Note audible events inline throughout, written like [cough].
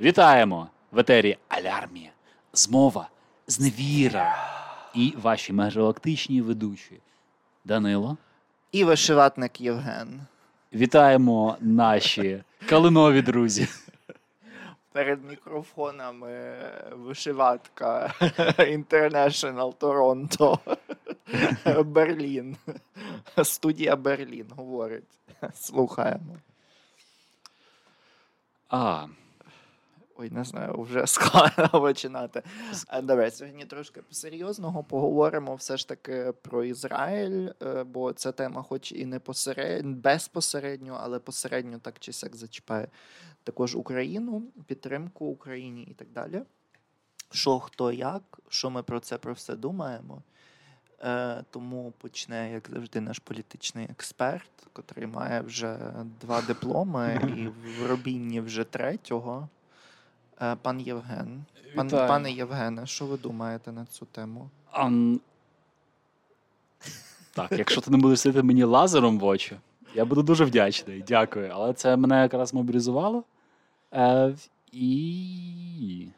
Вітаємо в етері Алярмія, змова, зневіра і ваші межгалактичні ведучі. Данило. І вишиватник Євген. Вітаємо наші калинові друзі. Перед мікрофонами вишиватка International Toronto. Берлін. Студія Берлін говорить. Слухаємо. А, Ой, не знаю, вже [laughs] складно починати. А, Давай сьогодні трошки по-серйозного поговоримо все ж таки про Ізраїль, е, бо ця тема, хоч і не посередньо, безпосередньо, але посередньо так чи сяк зачіпає також Україну, підтримку Україні і так далі. Що, хто, як, що ми про це про все думаємо. Е, Тому почне, як завжди, наш політичний експерт, котрий має вже два дипломи [laughs] і в робінні вже третього. Е, Пан Євген. Пан, Вітаю. пане Євгене, що ви думаєте на цю тему? ам... Так, якщо ти не будеш світити мені лазером в очі, я буду дуже вдячний. Дякую. Але це мене якраз мобілізувало. Е, і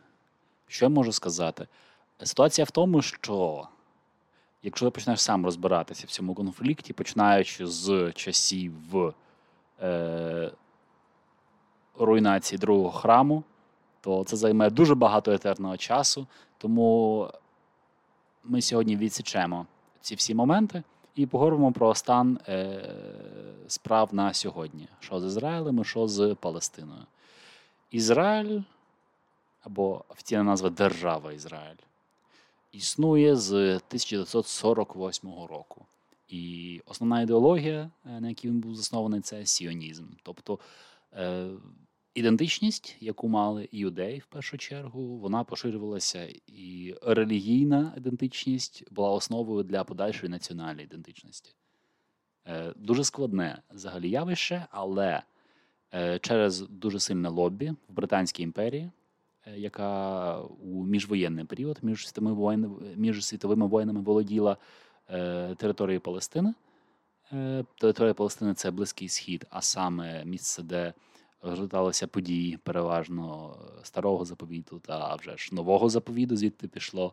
що я можу сказати? Ситуація в тому, що якщо ти почнеш сам розбиратися в цьому конфлікті, починаючи з часів е, руйнації другого храму, то це займе дуже багато етерного часу. Тому ми сьогодні відсічемо ці всі моменти і поговоримо про стан е, справ на сьогодні: що з Ізраїлем, і що з Палестиною. Ізраїль або офіційна назва Держава Ізраїль існує з 1948 року. І основна ідеологія, е, на якій він був заснований, це сіонізм. Тобто е, ідентичність, яку мали іудеї в першу чергу, вона поширювалася, і релігійна ідентичність була основою для подальшої національної ідентичності. Е, Дуже складне взагалі явище, але е, через дуже сильне лобі в Британській імперії, е, яка у міжвоєнний період між світовими воїнами, між світовими воїнами володіла територією Палестини. Територія Палестини це Близький Схід, а саме місце, де розгорталися події переважно старого заповіту та вже ж нового заповіту, звідти пішло,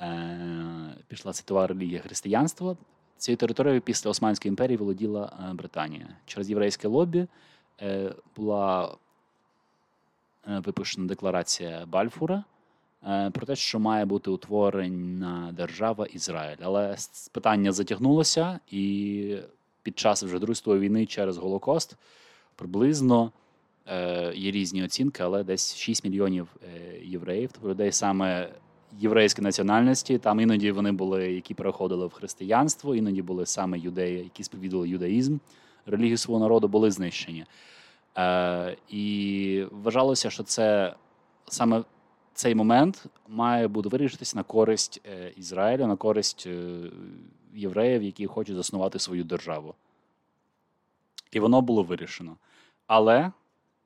е, пішла світова релігія християнство. Цією територією після Османської імперії володіла е, Британія. Через єврейське лобі е, була е, випущена декларація Бальфура е, про те, що має бути утворена держава Ізраїль. Але питання затягнулося, і під час вже Другої війни через Голокост приблизно е, є різні оцінки, але десь 6 мільйонів е, євреїв, тобто людей саме єврейської національності. Там іноді вони були, які переходили в християнство, іноді були саме юдеї, які сповідували юдаїзм, релігію свого народу були знищені. Е, і вважалося, що це саме цей момент має бути вирішитися на користь е, Ізраїлю, на користь е, євреїв, які хочуть заснувати свою державу. І воно було вирішено. Але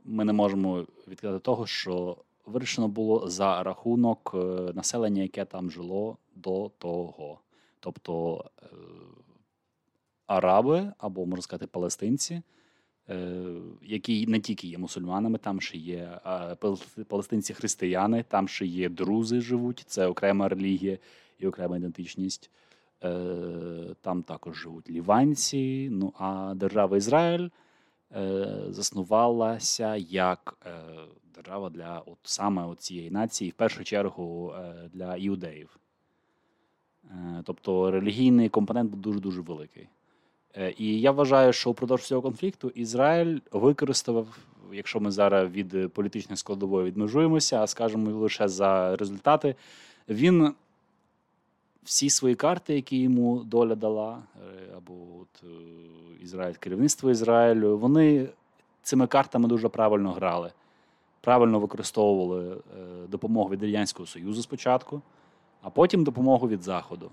ми не можемо відкидати того, що вирішено було за рахунок е, населення, яке там жило до того. Тобто е, араби, або можна сказати, палестинці, е, які не тільки є мусульманами, там ще є е, палестинці-християни, там ще є друзи живуть, це окрема релігія і окрема ідентичність. Е, Там також живуть ліванці. Ну а держава Ізраїль е, заснувалася як е, держава для от саме цієї нації, в першу чергу для іудеїв. Тобто релігійний компонент був дуже дуже великий. І я вважаю, що впродовж цього конфлікту Ізраїль використав, якщо ми зараз від політичної складової відмежуємося, а скажемо лише за результати, він всі свої карти, які йому доля дала, е, або от, е, Ізраїль, керівництво Ізраїлю, вони цими картами дуже правильно грали. Правильно використовували е, допомогу від Радянського Союзу спочатку, а потім допомогу від Заходу.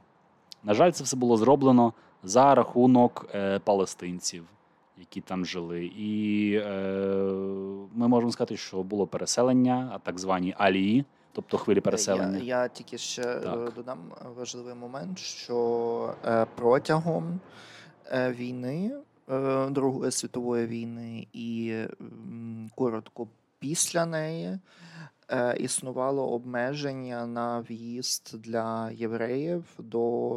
На жаль, це все було зроблено за рахунок палестинців, які там жили. І е, ми можемо сказати, що було переселення, а так звані алії, тобто хвилі переселення. Я, я тільки ще е, Так. додам важливий момент, що е, протягом е, війни, е, Другої світової війни і коротко після неї е, існувало обмеження на в'їзд для євреїв до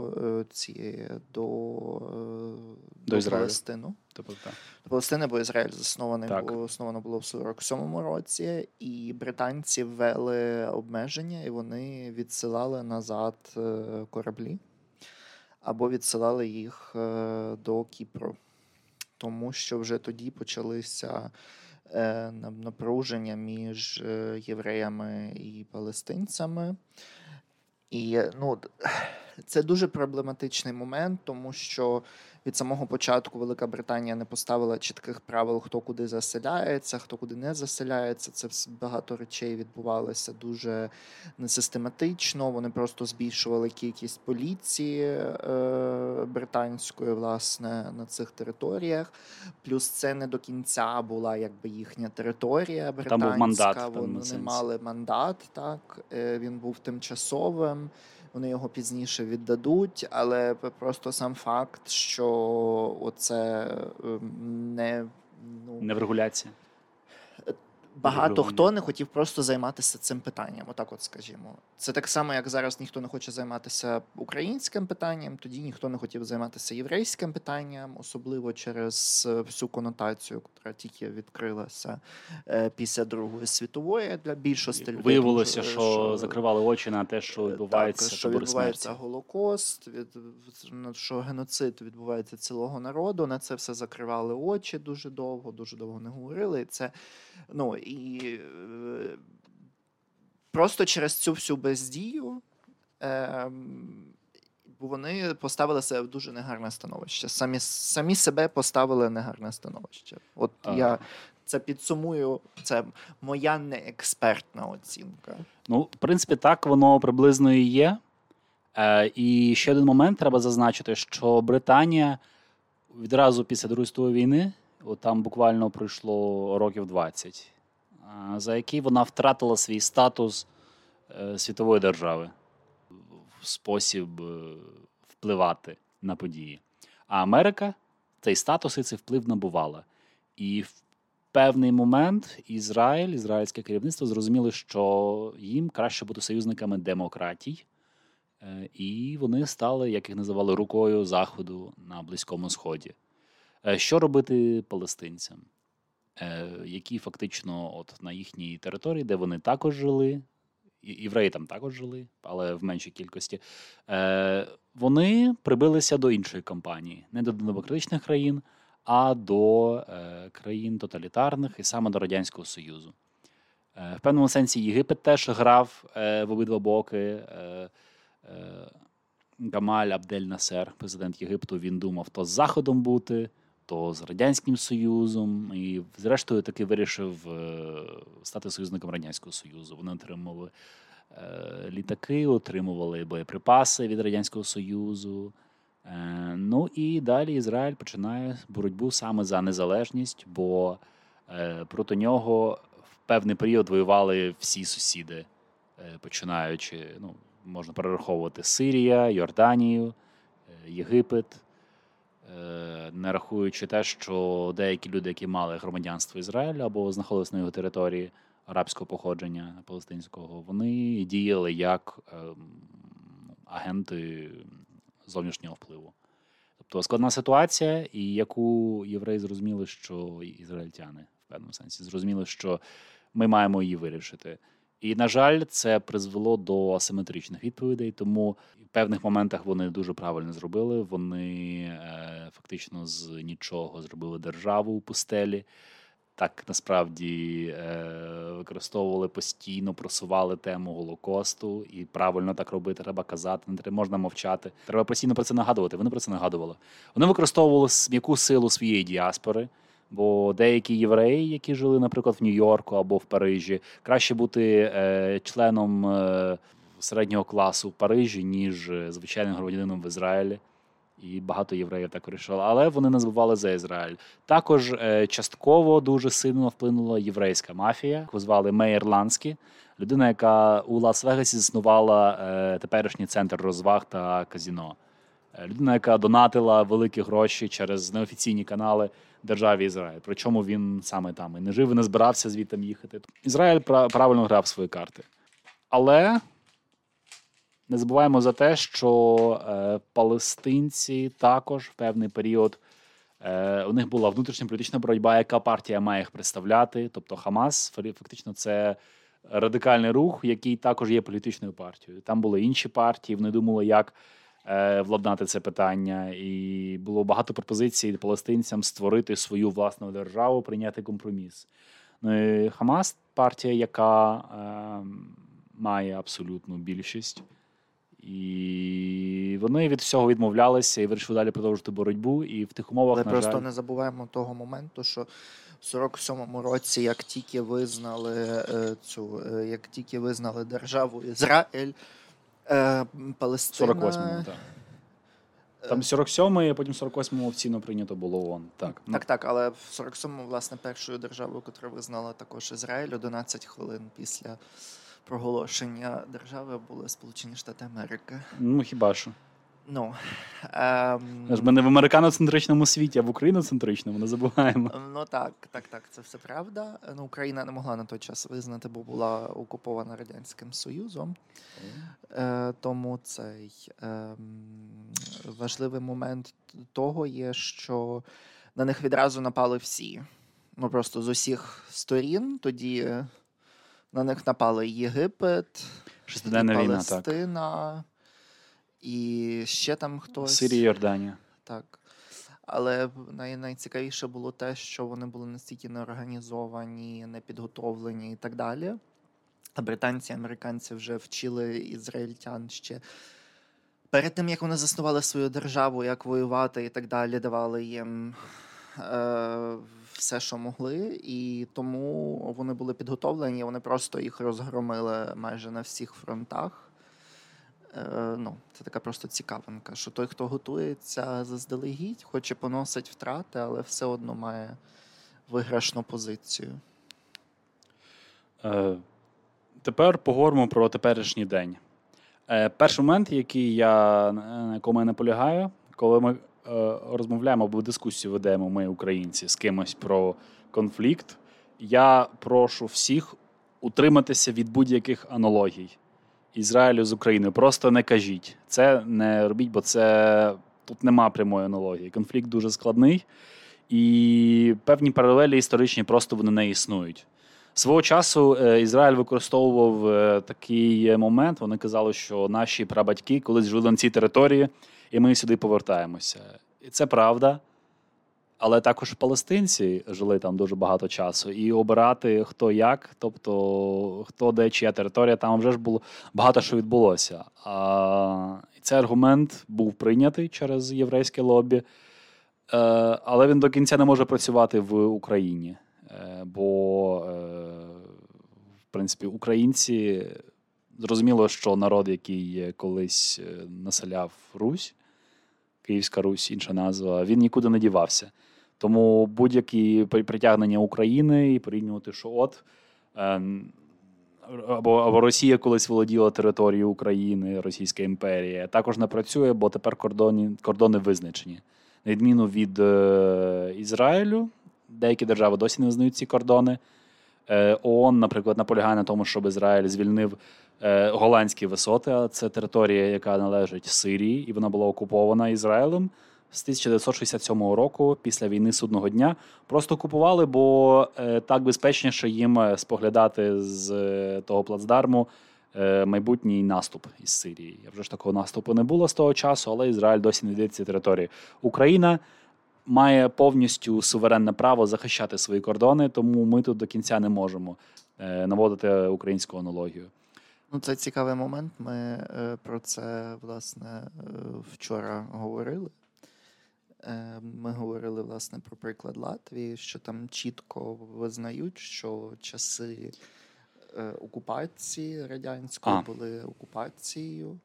е, до, е, До Ізраїлю. Палестину. Тобто, так. До Палестини, бо Ізраїль заснований Так. було, основано було в 47-му році, і британці ввели обмеження, і вони відсилали назад е, кораблі або відсилали їх е, до Кіпру. Тому що вже тоді почалися е, напруження між е, євреями і палестинцями. І е, ну, [sighs] це дуже проблематичний момент, тому що від самого початку Велика Британія не поставила чітких правил, хто куди заселяється, хто куди не заселяється. Це багато речей відбувалося дуже несистематично. Вони просто збільшували кількість поліції е, британської, власне, на цих територіях. Плюс це не до кінця була якби їхня територія британська. був мандат Вони мали мандат, так е, він був тимчасовим. Вони його пізніше віддадуть, але просто сам факт, що оце ем, не ну Не в регуляції. Багато хто не хотів просто займатися цим питанням. Отак, от скажімо, це так само, як зараз ніхто не хоче займатися українським питанням, тоді ніхто не хотів займатися єврейським питанням, особливо через е, всю конотацію, яка тільки відкрилася е, після Другої світової для більшості людей. Виявилося, тому що закривали очі на те, що Е, відбувається так, що відбувається смерті. Голокост, від, що геноцид відбувається цілого народу. На це все закривали очі дуже довго, дуже довго не говорили. Це ну і е, просто через цю всю бездію. Е, вони поставили себе в дуже негарне становище. Самі, самі себе поставили в негарне становище. От А. я це підсумую. Це моя неекспертна оцінка. Ну, в принципі, так воно приблизно і є. Е, і ще один момент треба зазначити, що Британія відразу після Другої світової війни, от там буквально пройшло років 20, е, за які вона втратила свій статус е, світової держави в спосіб е, впливати на події. А Америка цей статус і цей вплив набувала. І в певний момент Ізраїль, ізраїльське керівництво зрозуміли, що їм краще бути союзниками демократій, Е, і вони стали, як їх називали, рукою заходу на Близькому Сході. Що робити палестинцям, які фактично от на їхній території, де вони також жили, євреї там також жили, але в меншій кількості, е, вони прибилися до іншої компанії, не до демократичних країн, а до е, країн тоталітарних і саме до Радянського Союзу. Е, в певному сенсі Єгипет теж грав е, в обидва боки. Е, е, Гамаль Абдель Насер, президент Єгипту, він думав то з Заходом бути, то з Радянським Союзом, і, зрештою, таки вирішив е, стати союзником Радянського Союзу. Вони отримали е, літаки, отримували боєприпаси від Радянського Союзу. Е, ну і далі Ізраїль починає боротьбу саме за незалежність, бо проти нього в певний період воювали всі сусіди, починаючи, ну, можна перераховувати Сирія, Йорданію, Єгипет, не рахуючи те, що деякі люди, які мали громадянство Ізраїля або знаходилися на його території арабського походження палестинського, вони діяли як ем, агенти зовнішнього впливу. Тобто складна ситуація, і яку євреї зрозуміли, що ізраїльтяни в певному сенсі зрозуміли, що ми маємо її вирішити. І, на жаль, це призвело до асиметричних відповідей, тому в певних моментах вони дуже правильно зробили. Вони е, фактично з нічого зробили державу у пустелі. Так насправді е, використовували постійно, просували тему Голокосту, і правильно так робити, треба казати, не треба можна мовчати. Треба постійно про це нагадувати. Вони про це нагадували. Вони використовували м'яку силу своєї діаспори. Бо деякі євреї, які жили, наприклад, в Нью-Йорку або в Парижі, краще бути е, членом е, середнього класу в Парижі, ніж е, звичайним громадянином в Ізраїлі. І багато євреїв так вирішили, але вони не забували за Ізраїль. Також е, частково дуже сильно вплинула єврейська мафія, яку звали Мейер Ланські, людина, яка у Лас-Вегасі заснувала е, теперішній центр розваг та казіно. Е, людина, яка донатила великі гроші через неофіційні канали державі Ізраїль. Причому він саме там і не жив, і не збирався звідти їхати. Ізраїль правильно грав свої карти. Але не забуваємо за те, що е, палестинці також в певний період е, у них була внутрішня політична боротьба, яка партія має їх представляти. Тобто Хамас, фактично, це радикальний рух, який також є політичною партією. Там були інші партії, вони думали, як владнати це питання, і було багато пропозицій палестинцям створити свою власну державу, прийняти компроміс. Ну і Хамас партія, яка е, має абсолютну більшість. І вони від всього відмовлялися і вирішили далі продовжити боротьбу. І в тих умовах Але на просто жаль... не забуваємо того моменту, що в 47-му році, як тільки визнали е, цю, е, як тільки визнали державу Ізраїль, е, Палестина... 48-му, так. Там 47-й, а потім 48-му офіційно прийнято було ООН. Так, так, так, але в 47-му, власне, першою державою, яку визнала також Ізраїль, 11 хвилин після проголошення держави були Сполучені Штати Америки. Ну хіба що? Ну ем... ми не в американоцентричному світі, а в україноцентричному, не забуваємо. Ну так, так, так, це все правда. Ну, Україна не могла на той час визнати, бо була окупована Радянським Союзом. Е, Тому цей е, важливий момент того є, що на них відразу напали всі. Ну просто з усіх сторін. Тоді на них напали Єгипет, Шестиденна війна, Палестина і ще там хтось. Сирія, Йорданія. Так. Але най- найцікавіше було те, що вони були настільки неорганізовані, непідготовлені і так далі. А британці, американці вже вчили ізраїльтян ще перед тим, як вони заснували свою державу, як воювати і так далі, давали їм е, все, що могли, і тому вони були підготовлені, вони просто їх розгромили майже на всіх фронтах. Е, ну, Це така просто цікавинка, що той, хто готується заздалегідь, хоче поносить втрати, але все одно має виграшну позицію. Е, Тепер поговоримо про теперішній день. Е, Перший момент, який я на якому я наполягаю, коли ми е, розмовляємо або дискусію ведемо ми, українці, з кимось про конфлікт, я прошу всіх утриматися від будь-яких аналогій. Ізраїлю з Україною. Просто не кажіть. Це не робіть, бо це тут нема прямої аналогії. Конфлікт дуже складний, і певні паралелі історичні просто вони не існують. Свого часу е, Ізраїль використовував е, такий момент. Вони казали, що наші прабатьки колись жили на цій території, і ми сюди повертаємося. І це правда. Але також палестинці жили там дуже багато часу, і обирати хто як, тобто хто де чия територія, там вже ж було багато що відбулося. А цей аргумент був прийнятий через єврейське лобі, е, але він до кінця не може працювати в Україні. Е, бо, е, в принципі, українці зрозуміло, що народ, який колись населяв Русь, Київська Русь, інша назва, він нікуди не дівався. Тому будь-які притягнення України і порівнювати, що от ем, або або Росія колись володіла територією України, Російська імперія, також не працює, бо тепер кордони кордони визначені. На відміну від е, Ізраїлю, деякі держави досі не визнають ці кордони. Е, ООН, наприклад, наполягає на тому, щоб Ізраїль звільнив е, голландські висоти. а Це територія, яка належить Сирії, і вона була окупована Ізраїлем з 1967 року, після війни судного дня, просто купували, бо е, так безпечніше їм е, споглядати з е, того плацдарму майбутній наступ із Сирії. Вже ж такого наступу не було з того часу, але Ізраїль досі не йде території. Україна має повністю суверенне право захищати свої кордони, тому ми тут до кінця не можемо наводити українську аналогію. Ну, це цікавий момент. Ми про це власне вчора говорили. Е, ми говорили власне про приклад Латвії, що там чітко визнають, що часи е, окупації радянської а. були окупацією.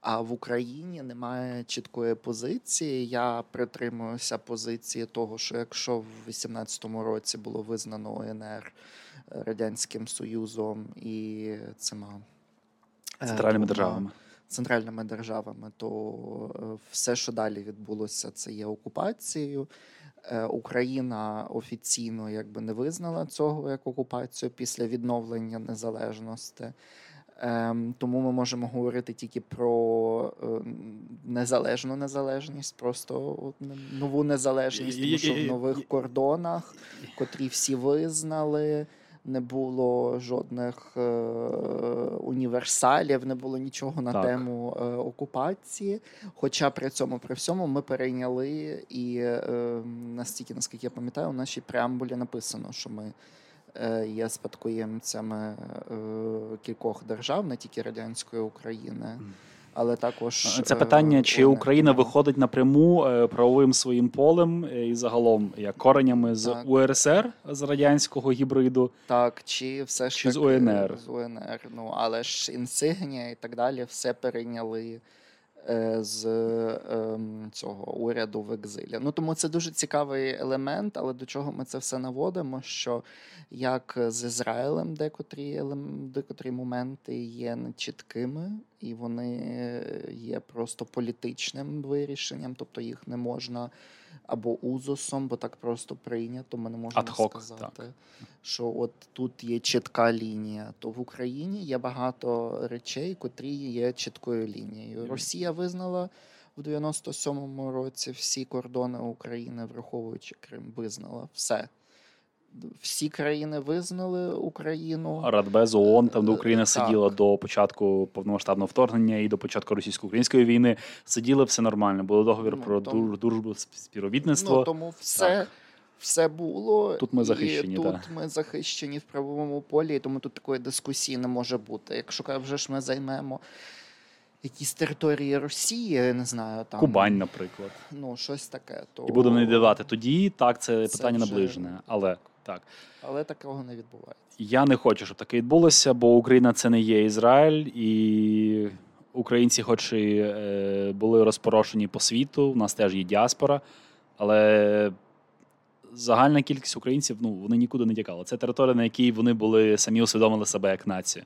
А в Україні немає чіткої позиції. Я притримуюся позиції того, що якщо в 18-му році було визнано ОНР Радянським Союзом і цими центральними державами центральними державами, то все, що далі відбулося, це є окупацією. Україна офіційно якби не визнала цього як окупацію після відновлення незалежності. Ем, тому ми можемо говорити тільки про е, незалежну незалежність, просто нову незалежність, тому що в нових кордонах, котрі всі визнали. Не було жодних е, універсалів, не було нічого на так. тему е, окупації. Хоча при цьому при всьому ми перейняли, і е, настільки, наскільки я пам'ятаю, у нашій преамбулі написано, що ми Е, є спадкоємцями е, кількох держав, не тільки радянської України. Але також це питання, е, чи Україна виходить напряму правовим своїм полем і загалом як коренями з так. УРСР з радянського гібриду, так чи все ж чи так, з УНР з УНР. Ну але ж інсигнія і так далі, все перейняли Е, з ем, цього уряду в екзилі. Ну тому це дуже цікавий елемент, але до чого ми це все наводимо? Що як з Ізраїлем декотрі декотрі моменти є нечіткими, і вони є просто політичним вирішенням, тобто їх не можна або узосом, бо так просто прийнято. Ми не можемо Ad-hoc, сказати, так. що от тут є чітка лінія. То в Україні є багато речей, котрі є чіткою лінією. Росія визнала в 97-му році всі кордони України, враховуючи Крим, визнала все всі країни визнали Україну. Радбез ООН, там де Україна так. сиділа до початку повномасштабного вторгнення і до початку російсько-української війни. Сиділи все нормально. Було договір ну, про тому, дружбу співробітництво. Ну, Тому все. Так. Все було тут. Ми захищені і тут да. ми захищені в правовому полі, і тому тут такої дискусії не може бути. Якщо вже ж ми займемо якісь території Росії, я не знаю, там Кубань, наприклад, ну щось таке, то і будемо не дивати. Тоді так це, це питання вже... наближене, але так. Але такого не відбувається. Я не хочу, щоб таке відбулося, бо Україна це не є Ізраїль, і українці, хоч і е, були розпорошені по світу, у нас теж є діаспора, але загальна кількість українців ну, вони нікуди не тікали. Це територія, на якій вони були самі усвідомили себе як нація.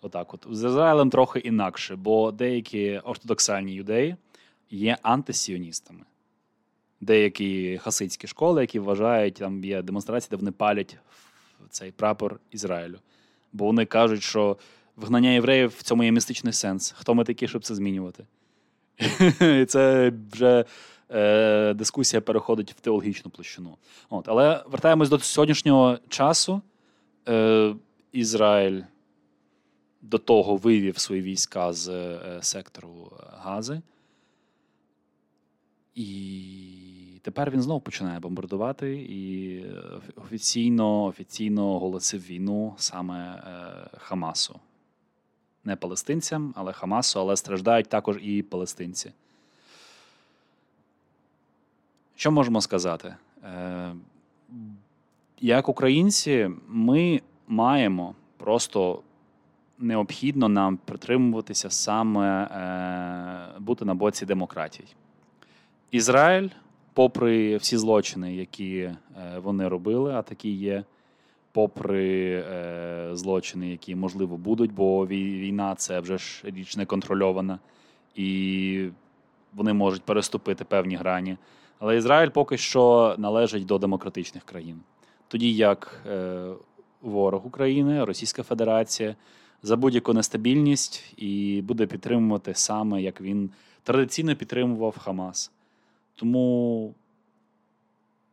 Отак, от з Ізраїлем трохи інакше, бо деякі ортодоксальні юдеї є антисіоністами деякі хасидські школи, які вважають, там є демонстрації, де вони палять цей прапор Ізраїлю. Бо вони кажуть, що вигнання євреїв в цьому є містичний сенс. Хто ми такі, щоб це змінювати? [laughs] І це вже е, дискусія переходить в теологічну площину. От, Але вертаємось до сьогоднішнього часу. Е, Ізраїль до того вивів свої війська з е, сектору Гази. І тепер він знову починає бомбардувати і е, офіційно офіційно оголосив війну саме е, Хамасу. Не палестинцям, але Хамасу, але страждають також і палестинці. Що можемо сказати? Е, як українці, ми маємо просто необхідно нам притримуватися саме бути на боці демократії. Ізраїль попри всі злочини, які е, вони робили, а такі є, попри е, злочини, які можливо будуть, бо війна це вже ж річ не контрольована, і вони можуть переступити певні грані. Але Ізраїль поки що належить до демократичних країн. Тоді як е, ворог України, Російська Федерація за будь-яку нестабільність і буде підтримувати саме як він традиційно підтримував Хамас. Тому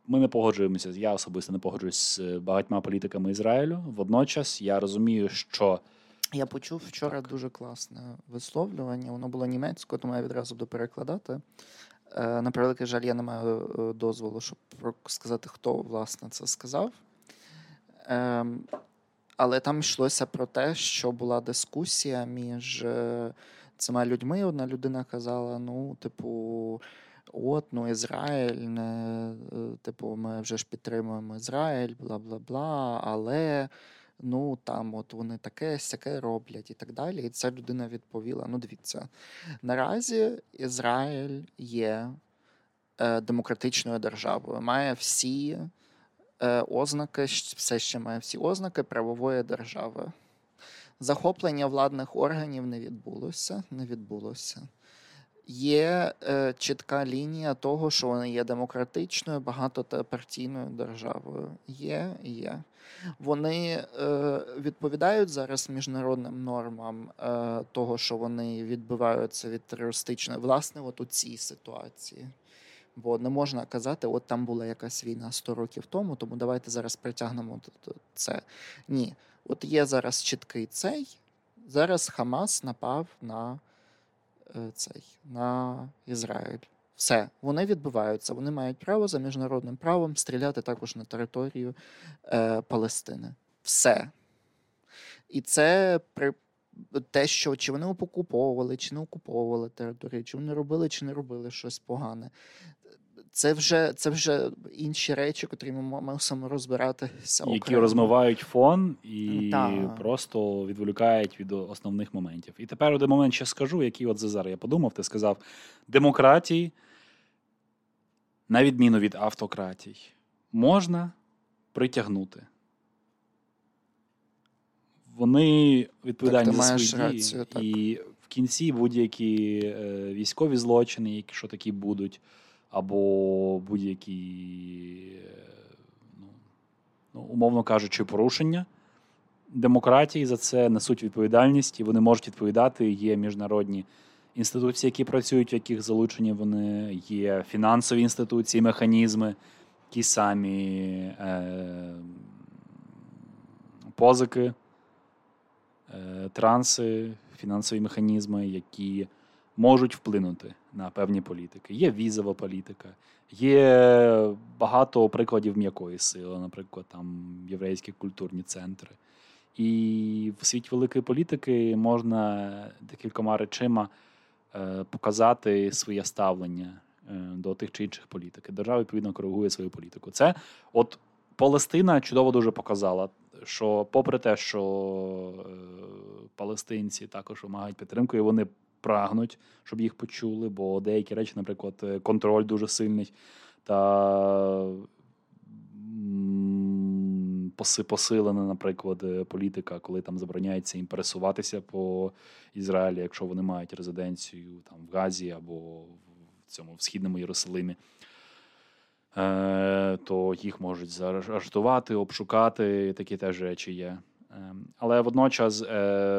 ми не погоджуємося. Я особисто не погоджуюсь з багатьма політиками Ізраїлю. Водночас я розумію, що. Я почув вчора так. дуже класне висловлювання. Воно було німецькою, тому я відразу буду перекладати. Е, на превеликий жаль, я не маю е, дозволу, щоб сказати, хто власне це сказав. Ем, але там йшлося про те, що була дискусія між е, цими людьми. Одна людина казала: ну, типу, От, ну Ізраїль, не, е, типу, ми вже ж підтримуємо Ізраїль, бла бла бла, але ну там от вони таке сяке роблять і так далі. І ця людина відповіла: ну, дивіться, наразі Ізраїль є е, демократичною державою, має всі е, ознаки, все ще має всі ознаки правової держави. Захоплення владних органів не відбулося. Не відбулося. Є е, чітка лінія того, що вони є демократичною, багатопартійною державою. Є, є. Вони е, відповідають зараз міжнародним нормам е, того, що вони відбиваються від терористичної, власне, от у цій ситуації. Бо не можна казати, от там була якась війна 100 років тому, тому давайте зараз притягнемо це. Ні. От є зараз чіткий цей. Зараз Хамас напав на цей, на Ізраїль. Все, вони відбуваються, вони мають право за міжнародним правом стріляти також на територію е, Палестини. Все. І це при те, що чи вони окуповували, чи не окуповували територію, чи вони робили, чи не робили щось погане. Це вже це вже інші речі, котрі ми мусимо розбиратися. Які розмивають фон і да. просто відволікають від основних моментів. І тепер один момент ще скажу, який от зараз я подумав, ти сказав: демократії, на відміну від автократій, можна притягнути. Вони відповідальні за свої дії. Рацію, і в кінці будь-які е, військові злочини, які що такі будуть або будь-які, ну, ну, умовно кажучи, порушення демократії за це несуть відповідальність і вони можуть відповідати. Є міжнародні інституції, які працюють, в яких залучені вони, є фінансові інституції, механізми, ті самі е, позики, е, транси, фінансові механізми, які можуть вплинути на певні політики. Є візова політика, є багато прикладів м'якої сили, наприклад, там єврейські культурні центри. І в світі великої політики можна декількома речима е, показати своє ставлення е, до тих чи інших політик. Держава відповідно коригує свою політику. Це от Палестина чудово дуже показала, що, попри те, що е, палестинці також вимагають підтримку, і вони прагнуть, щоб їх почули, бо деякі речі, наприклад, е, контроль дуже сильний та посилена, наприклад, е, політика, коли там забороняється їм пересуватися по Ізраїлі, якщо вони мають резиденцію там в Газі або в цьому в східному Єрусалимі. Е, то їх можуть заарештувати, обшукати. Такі теж речі є. Ем, але водночас е,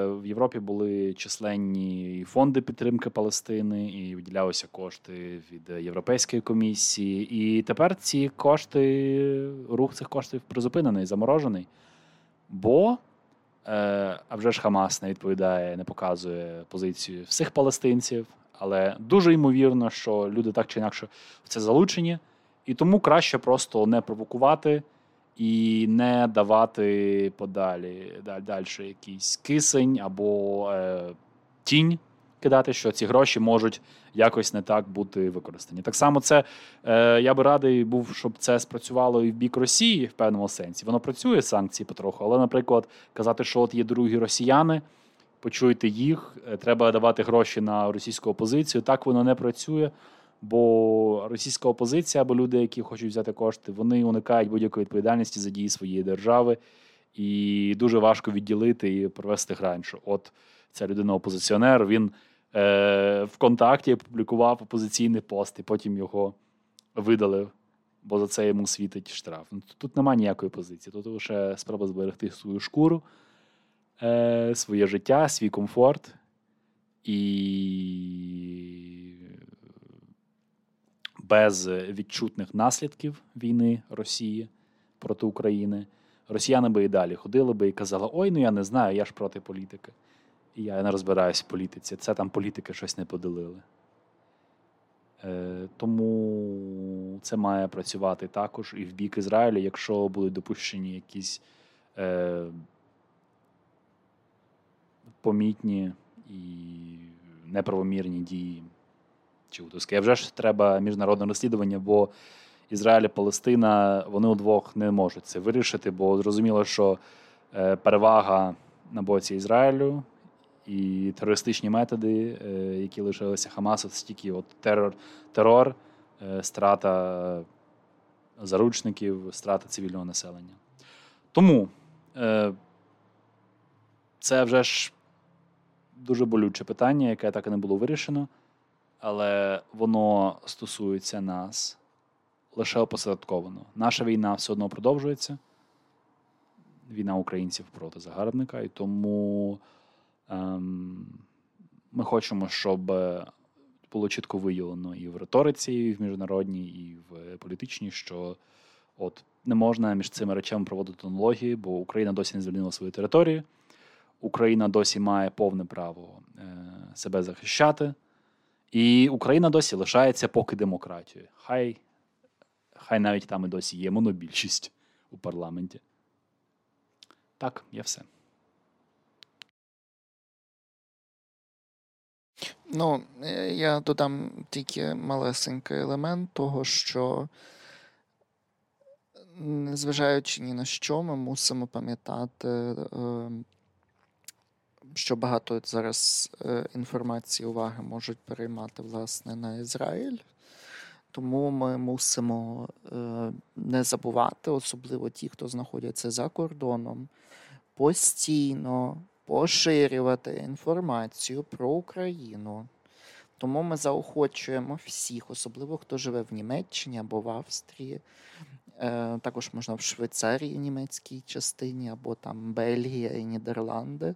в Європі були численні фонди підтримки Палестини, і виділялися кошти від Європейської комісії. І тепер ці кошти, рух цих коштів призупинений, заморожений. Бо е, а вже ж Хамас не відповідає, не показує позицію всіх палестинців. Але дуже ймовірно, що люди так чи інакше в це залучені, і тому краще просто не провокувати і не давати подалі далі якийсь кисень або е, тінь кидати, що ці гроші можуть якось не так бути використані. Так само, це е, я би радий був, щоб це спрацювало і в бік Росії в певному сенсі. Воно працює санкції потроху, але, наприклад, казати, що от є другі росіяни. Почуйте їх, е, треба давати гроші на російську опозицію. Так воно не працює. Бо російська опозиція або люди, які хочуть взяти кошти, вони уникають будь-якої відповідальності за дії своєї держави, і дуже важко відділити і провести грань. Що От ця людина опозиціонер, він е, ВКонтакті публікував опозиційний пост, і потім його видалив, бо за це йому світить штраф. Ну, Тут немає ніякої позиції. Тут лише справа зберегти свою шкуру, е, своє життя, свій комфорт і без відчутних наслідків війни Росії проти України. Росіяни би і далі ходили би і казали: Ой, ну я не знаю, я ж проти політики. І я не розбираюсь в політиці. Це там політики щось не поділили. Е, Тому це має працювати також і в бік Ізраїлю, якщо будуть допущені якісь е, помітні і неправомірні дії чи утиски. А вже ж треба міжнародне розслідування, бо Ізраїль і Палестина вони удвох не можуть це вирішити, бо зрозуміло, що е, перевага на боці Ізраїлю і терористичні методи, е, які лишилися Хамасу, це тільки от терор, терор, е, страта заручників, страта цивільного населення. Тому це вже ж дуже болюче питання, яке так і не було вирішено, але воно стосується нас лише опосередковано. Наша війна все одно продовжується. Війна українців проти загарбника, і тому ем, ми хочемо, щоб було чітко виявлено і в риториці, і в міжнародній, і в політичній, що от не можна між цими речами проводити аналогії, бо Україна досі не звільнила свою територію. Україна досі має повне право е, себе захищати, і Україна досі лишається поки демократією. Хай хай навіть там і досі є монобільшість у парламенті. Так, є все. Ну, е, я додам тільки малесенький елемент того, що, незважаючи ні на що, ми мусимо пам'ятати, ем, що багато зараз е, інформації уваги можуть переймати власне на Ізраїль. Тому ми мусимо е, не забувати, особливо ті, хто знаходяться за кордоном, постійно поширювати інформацію про Україну. Тому ми заохочуємо всіх, особливо хто живе в Німеччині або в Австрії. Е, також можна в Швейцарії, німецькій частині, або там Бельгія і Нідерланди.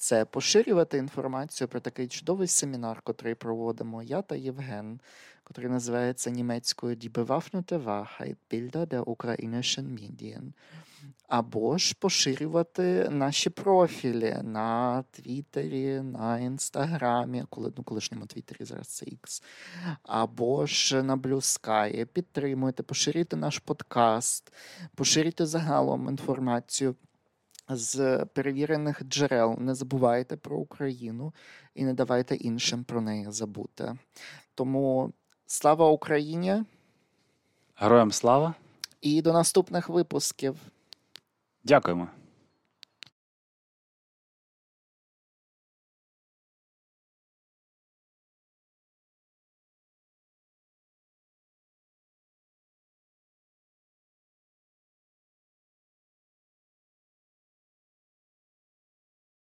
Це поширювати інформацію про такий чудовий семінар, котрий проводимо я та Євген, котрий називається німецькою Die bewaffnete Wahrheit Bilder der ukrainischen або ж поширювати наші профілі на Твіттері, на Інстаграмі, коли ну, колишньому Твіттері зараз це X, або ж на Blue Sky. Підтримуйте, поширюйте наш подкаст, поширюйте загалом інформацію. З перевірених джерел не забувайте про Україну і не давайте іншим про неї забути. Тому слава Україні! Героям слава! І до наступних випусків. Дякуємо.